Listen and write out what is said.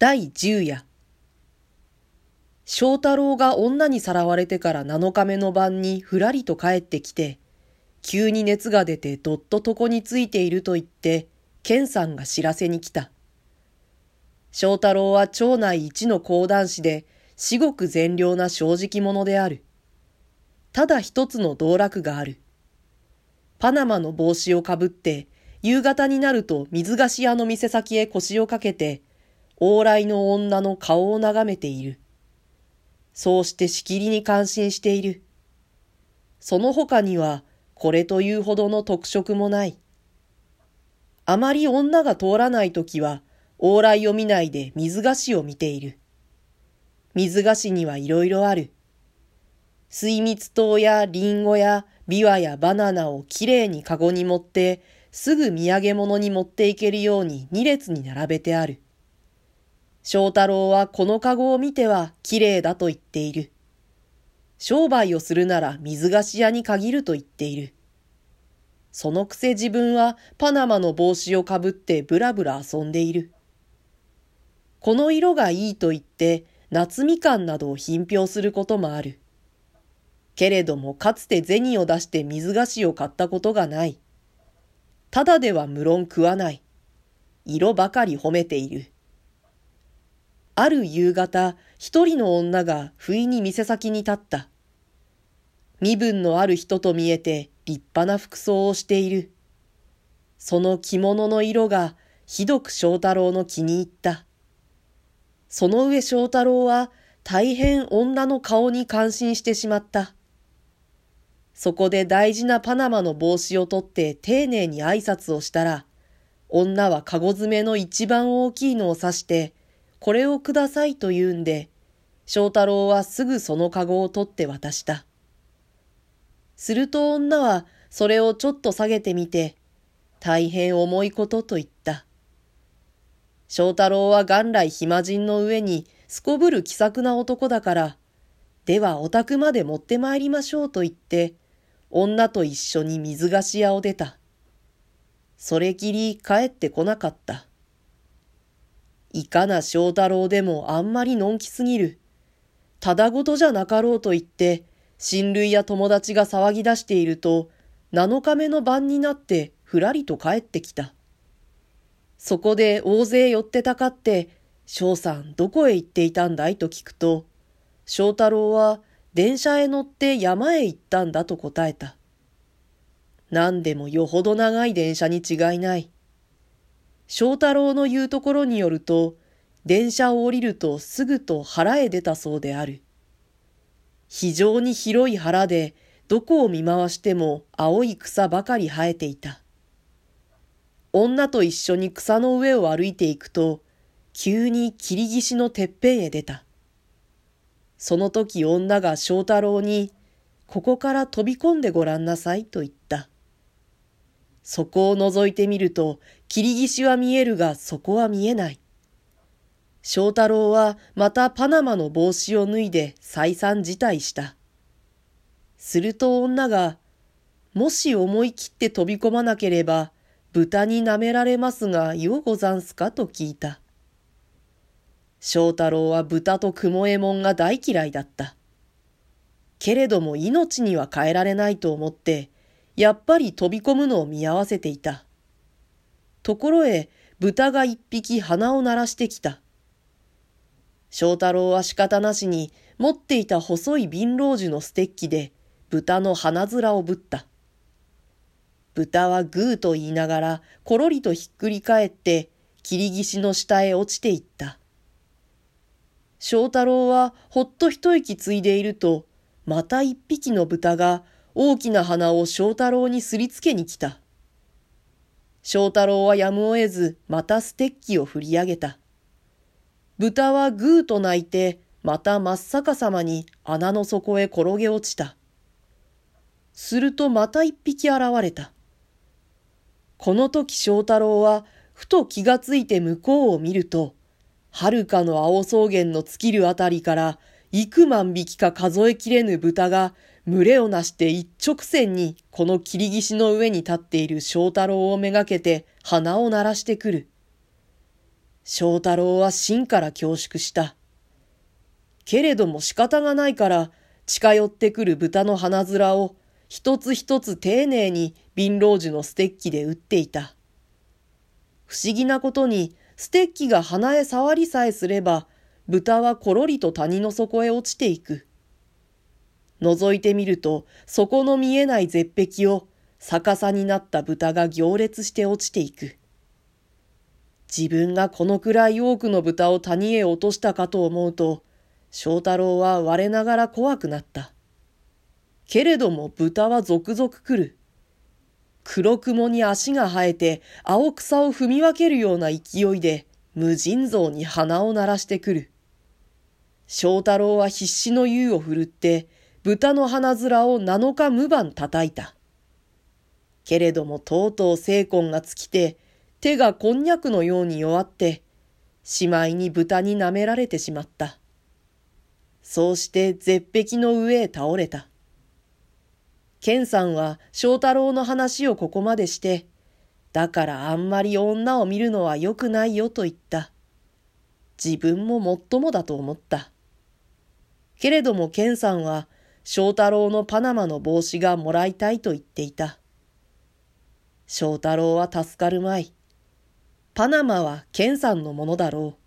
第十夜。翔太郎が女にさらわれてから七日目の晩にふらりと帰ってきて、急に熱が出てどっと床についていると言って、健さんが知らせに来た。翔太郎は町内一の講談師で、至極善良な正直者である。ただ一つの道楽がある。パナマの帽子をかぶって、夕方になると水菓子屋の店先へ腰をかけて、往来の女の顔を眺めている。そうしてしきりに感心している。その他には、これというほどの特色もない。あまり女が通らないときは、往来を見ないで水菓子を見ている。水菓子にはいろいろある。水蜜糖やリンゴやビワやバナナをきれいにかごに持って、すぐ土産物に持っていけるように二列に並べてある。翔太郎はこのかごを見てはきれいだと言っている。商売をするなら水菓子屋に限ると言っている。そのくせ自分はパナマの帽子をかぶってブラブラ遊んでいる。この色がいいと言って夏みかんなどを品評することもある。けれどもかつて銭を出して水菓子を買ったことがない。ただでは無論食わない。色ばかり褒めている。ある夕方、一人の女が不意に店先に立った。身分のある人と見えて立派 na 服装をしている。その着物の色がひどく翔太郎の気に入った。その上翔太郎は大変女の顔に感心してしまった。そこで大事なパナマの帽子を取って丁寧に挨拶をしたら、女はかご詰めの一番大きいのを指して、これをくださいと言うんで、翔太郎はすぐそのかごを取って渡した。すると女はそれをちょっと下げてみて、大変重いことと言った。翔太郎は元来暇人の上にすこぶる気さくな男だから、ではお宅まで持って参りましょうと言って、女と一緒に水菓子屋を出た。それきり帰ってこなかった。いかな翔太郎でもあんまりのんきすぎる。ただごとじゃなかろうと言って、親類や友達が騒ぎ出していると、七日目の晩になってふらりと帰ってきた。そこで大勢寄ってたかって、翔さんどこへ行っていたんだいと聞くと、翔太郎は電車へ乗って山へ行ったんだと答えた。何でもよほど長い電車に違いない。翔太郎の言うところによると、電車を降りるとすぐと腹へ出たそうである。非常に広い腹で、どこを見回しても青い草ばかり生えていた。女と一緒に草の上を歩いていくと、急に霧岸のてっぺんへ出た。その時女が翔太郎に、ここから飛び込んでごらんなさいと言った。そこを覗いてみると、霧岸は見えるがそこは見えない。翔太郎はまたパナマの帽子を脱いで再三辞退した。すると女が、もし思い切って飛び込まなければ、豚に舐められますが、ようござんすかと聞いた。翔太郎は豚と雲右衛門が大嫌いだった。けれども命には変えられないと思って、やっぱり飛び込むのを見合わせていた。ところへ、豚が一匹鼻を鳴らしてきた。翔太郎は仕方なしに持っていた細い貧乏樹のステッキで豚の鼻面をぶった。豚はグーと言いながらころりとひっくり返って霧岸の下へ落ちていった。翔太郎はほっと一息ついでいると、また一匹の豚が大きな鼻を翔太郎にすりつけに来た。翔太郎はやむを得ず、またステッキを振り上げた。豚はぐーと鳴いて、また真っ逆さまに穴の底へ転げ落ちた。するとまた一匹現れた。この時翔太郎は、ふと気がついて向こうを見ると、はるかの青草原の尽きるあたりから、幾万匹か数えきれぬ豚が群れをなして一直線にこの霧岸の上に立っている翔太郎をめがけて鼻を鳴らしてくる。翔太郎は芯から恐縮した。けれども仕方がないから近寄ってくる豚の鼻面を一つ一つ丁寧に貧乏樹のステッキで打っていた。不思議なことにステッキが鼻へ触りさえすれば豚はころりと谷の底へ落ちていく。覗いてみると底の見えない絶壁を逆さになった豚が行列して落ちていく。自分がこのくらい多くの豚を谷へ落としたかと思うと翔太郎は我ながら怖くなった。けれども豚は続々来る。黒雲に足が生えて青草を踏み分けるような勢いで無尽蔵に鼻を鳴らしてくる。翔太郎は必死の優を振るって豚の鼻面を七日無番叩いた。けれどもとうとう精魂が尽きて手がこんにゃくのように弱ってしまいに豚に舐められてしまった。そうして絶壁の上へ倒れた。健さんは翔太郎の話をここまでして、だからあんまり女を見るのは良くないよと言った。自分ももっともだと思った。けれども健さんは翔太郎のパナマの帽子がもらいたいと言っていた。翔太郎は助かるまい。パナマは健さんのものだろう。